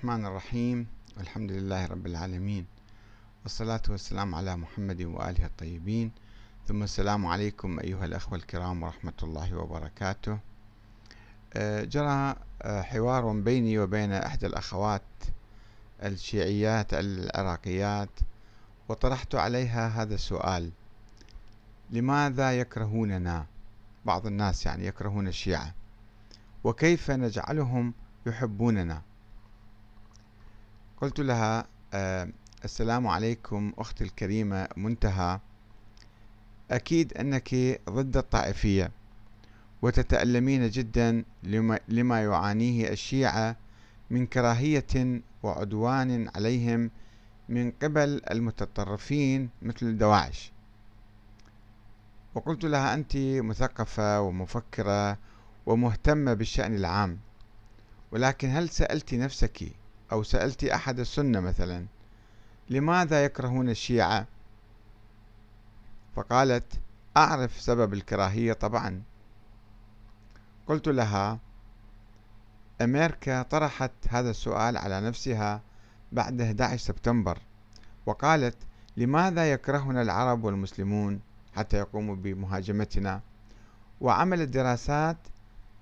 الرحمن الرحيم. الحمد لله رب العالمين. والصلاة والسلام على محمد وآله الطيبين. ثم السلام عليكم أيها الأخوة الكرام ورحمة الله وبركاته. آه، جرى آه، حوار بيني وبين إحدى الأخوات الشيعيات العراقيات وطرحت عليها هذا السؤال لماذا يكرهوننا؟ بعض الناس يعني يكرهون الشيعة. وكيف نجعلهم يحبوننا؟ قلت لها آه السلام عليكم أختي الكريمة منتهى. أكيد أنك ضد الطائفية وتتألمين جدا لما, يعانيه الشيعة من كراهية وعدوان عليهم من قبل المتطرفين مثل دواعش. وقلت لها أنت مثقفة ومفكرة ومهتمة بالشأن العام ولكن هل سألت نفسك أو سألت أحد السنة مثلا لماذا يكرهون الشيعة؟ فقالت أعرف سبب الكراهية طبعا. قلت لها أمريكا طرحت هذا السؤال على نفسها بعد 11 سبتمبر وقالت لماذا يكرهنا العرب والمسلمون حتى يقوموا بمهاجمتنا؟ وعملت دراسات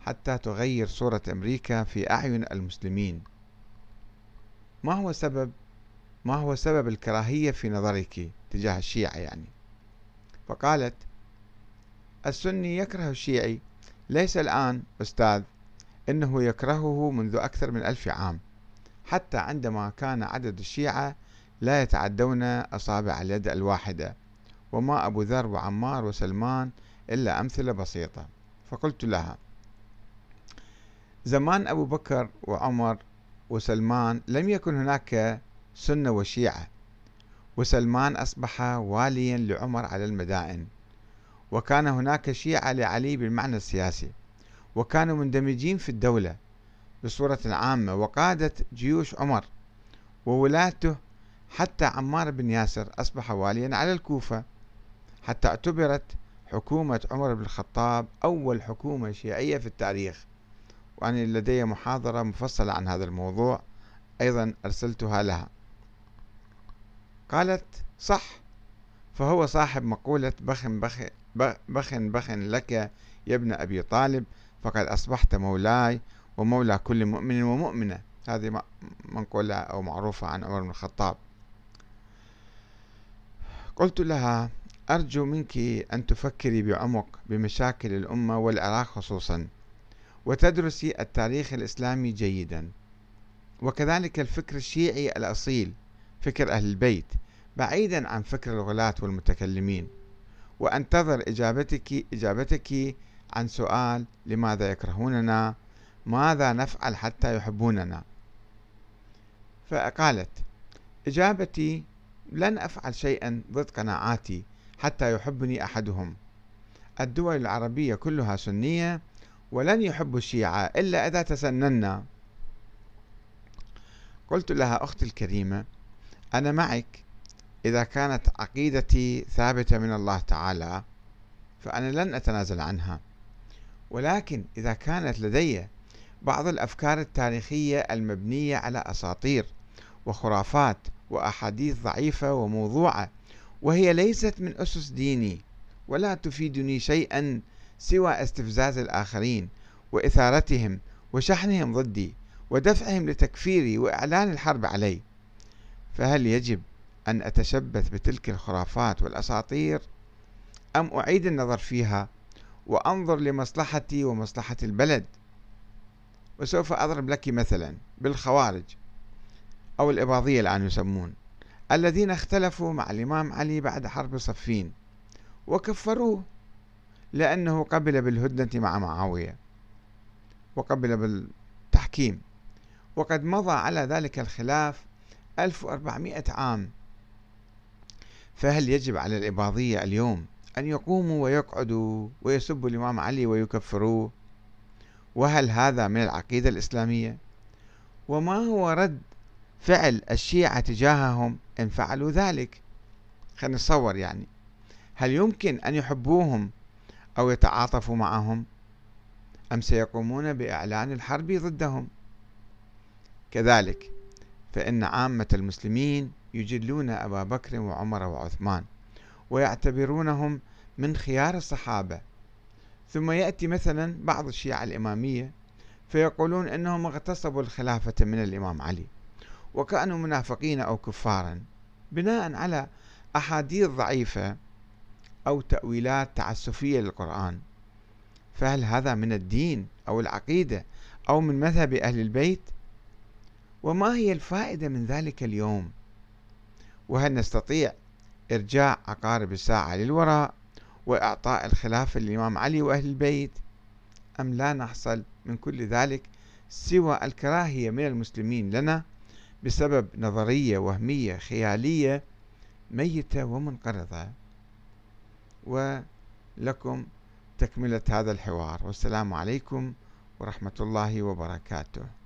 حتى تغير صورة أمريكا في أعين المسلمين. ما هو سبب ما هو سبب الكراهية في نظرك تجاه الشيعة يعني؟ فقالت السني يكره الشيعي. ليس الآن أستاذ إنه يكرهه منذ أكثر من ألف عام. حتى عندما كان عدد الشيعة لا يتعدون أصابع اليد الواحدة وما أبو ذر وعمار وسلمان إلا أمثلة بسيطة. فقلت لها زمان أبو بكر وعمر وسلمان لم يكن هناك سنة وشيعة وسلمان أصبح واليا لعمر على المدائن وكان هناك شيعة لعلي بالمعنى السياسي وكانوا مندمجين في الدولة بصورة عامة وقادة جيوش عمر وولاته حتى عمار بن ياسر أصبح واليا على الكوفة حتى اعتبرت حكومة عمر بن الخطاب أول حكومة شيعية في التاريخ. وأنا لدي محاضرة مفصلة عن هذا الموضوع أيضا أرسلتها لها. قالت صح فهو صاحب مقولة بخن بخن بخن بخن لك يا ابن أبي طالب فقد أصبحت مولاي ومولى كل مؤمن ومؤمنة. هذه منقولة أو معروفة عن عمر بن الخطاب. قلت لها أرجو منك أن تفكري بعمق بمشاكل الأمة والعراق خصوصا. وتدرسي التاريخ الإسلامي جيدا. وكذلك الفكر الشيعي الأصيل فكر أهل البيت بعيدا عن فكر الغلاة والمتكلمين. وأنتظر إجابتك إجابتك عن سؤال لماذا يكرهوننا؟ ماذا نفعل حتى يحبوننا؟ فقالت إجابتي لن أفعل شيئا ضد قناعاتي حتى يحبني أحدهم. الدول العربية كلها سنية ولن يحب الشيعة إلا إذا تسننا قلت لها أختي الكريمة أنا معك. إذا كانت عقيدتي ثابتة من الله تعالى فأنا لن أتنازل عنها. ولكن إذا كانت لدي بعض الأفكار التاريخية المبنية على أساطير وخرافات وأحاديث ضعيفة وموضوعة وهي ليست من أسس ديني ولا تفيدني شيئا سوى استفزاز الآخرين وإثارتهم وشحنهم ضدي ودفعهم لتكفيري وإعلان الحرب علي. فهل يجب أن أتشبث بتلك الخرافات والأساطير؟ أم أعيد النظر فيها وأنظر لمصلحتي ومصلحة البلد؟ وسوف أضرب لك مثلا بالخوارج أو الإباضية الآن يسمون الذين اختلفوا مع الإمام علي بعد حرب صفين وكفروه لأنه قبل بالهدنة مع معاوية وقبل بالتحكيم. وقد مضى على ذلك الخلاف 1400 عام. فهل يجب على الإباضية اليوم أن يقوموا ويقعدوا ويسبوا الإمام علي ويكفروه؟ وهل هذا من العقيدة الإسلامية؟ وما هو رد فعل الشيعة تجاههم إن فعلوا ذلك؟ خلينا نتصور يعني. هل يمكن أن يحبوهم أو يتعاطفوا معهم أم سيقومون بإعلان الحرب ضدهم؟ كذلك فإن عامة المسلمين يجلون أبا بكر وعمر وعثمان ويعتبرونهم من خيار الصحابة. ثم يأتي مثلا بعض الشيعة الإمامية فيقولون أنهم اغتصبوا الخلافة من الإمام علي وكانوا منافقين أو كفارا بناء على أحاديث ضعيفة أو تأويلات تعسفية للقرآن. فهل هذا من الدين أو العقيدة أو من مذهب أهل البيت؟ وما هي الفائدة من ذلك اليوم؟ وهل نستطيع إرجاع عقارب الساعة للوراء وإعطاء الخلافة للإمام علي وأهل البيت؟ أم لا نحصل من كل ذلك سوى الكراهية من المسلمين لنا بسبب نظرية وهمية خيالية ميتة ومنقرضة؟ ولكم تكملة هذا الحوار. والسلام عليكم ورحمة الله وبركاته.